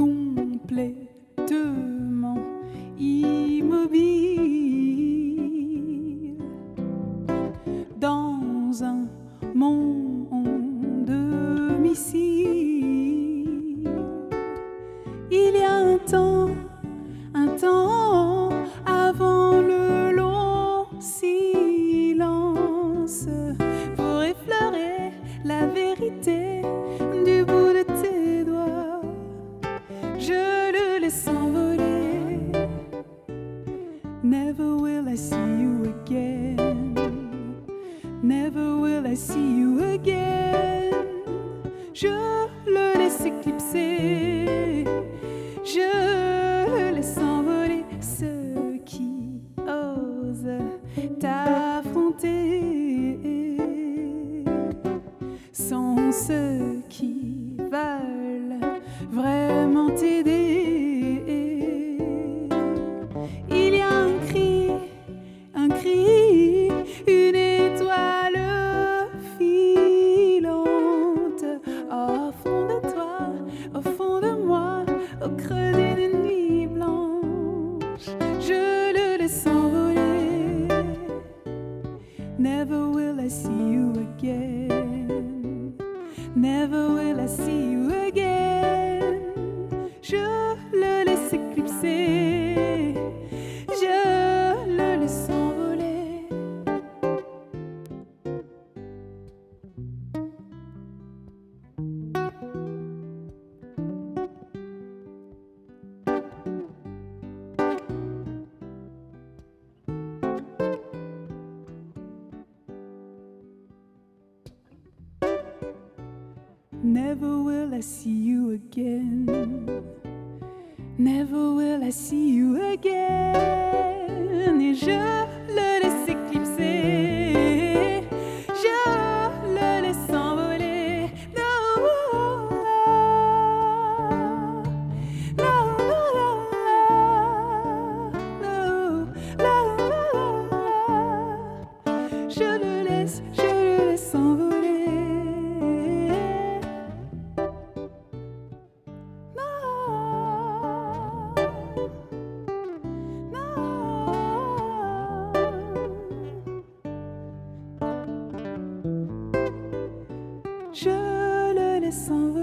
complètement immobile dans un monde missile. Il y a un temps, Never will I see you again. Never will I see you again. Je le laisse éclipser. Je le laisse envoler ceux qui osent t'affronter sont ceux qui veulent vraiment t'aider. Never will I see you again. Never will I see you again. Never will I see you again. Et je je le laisse en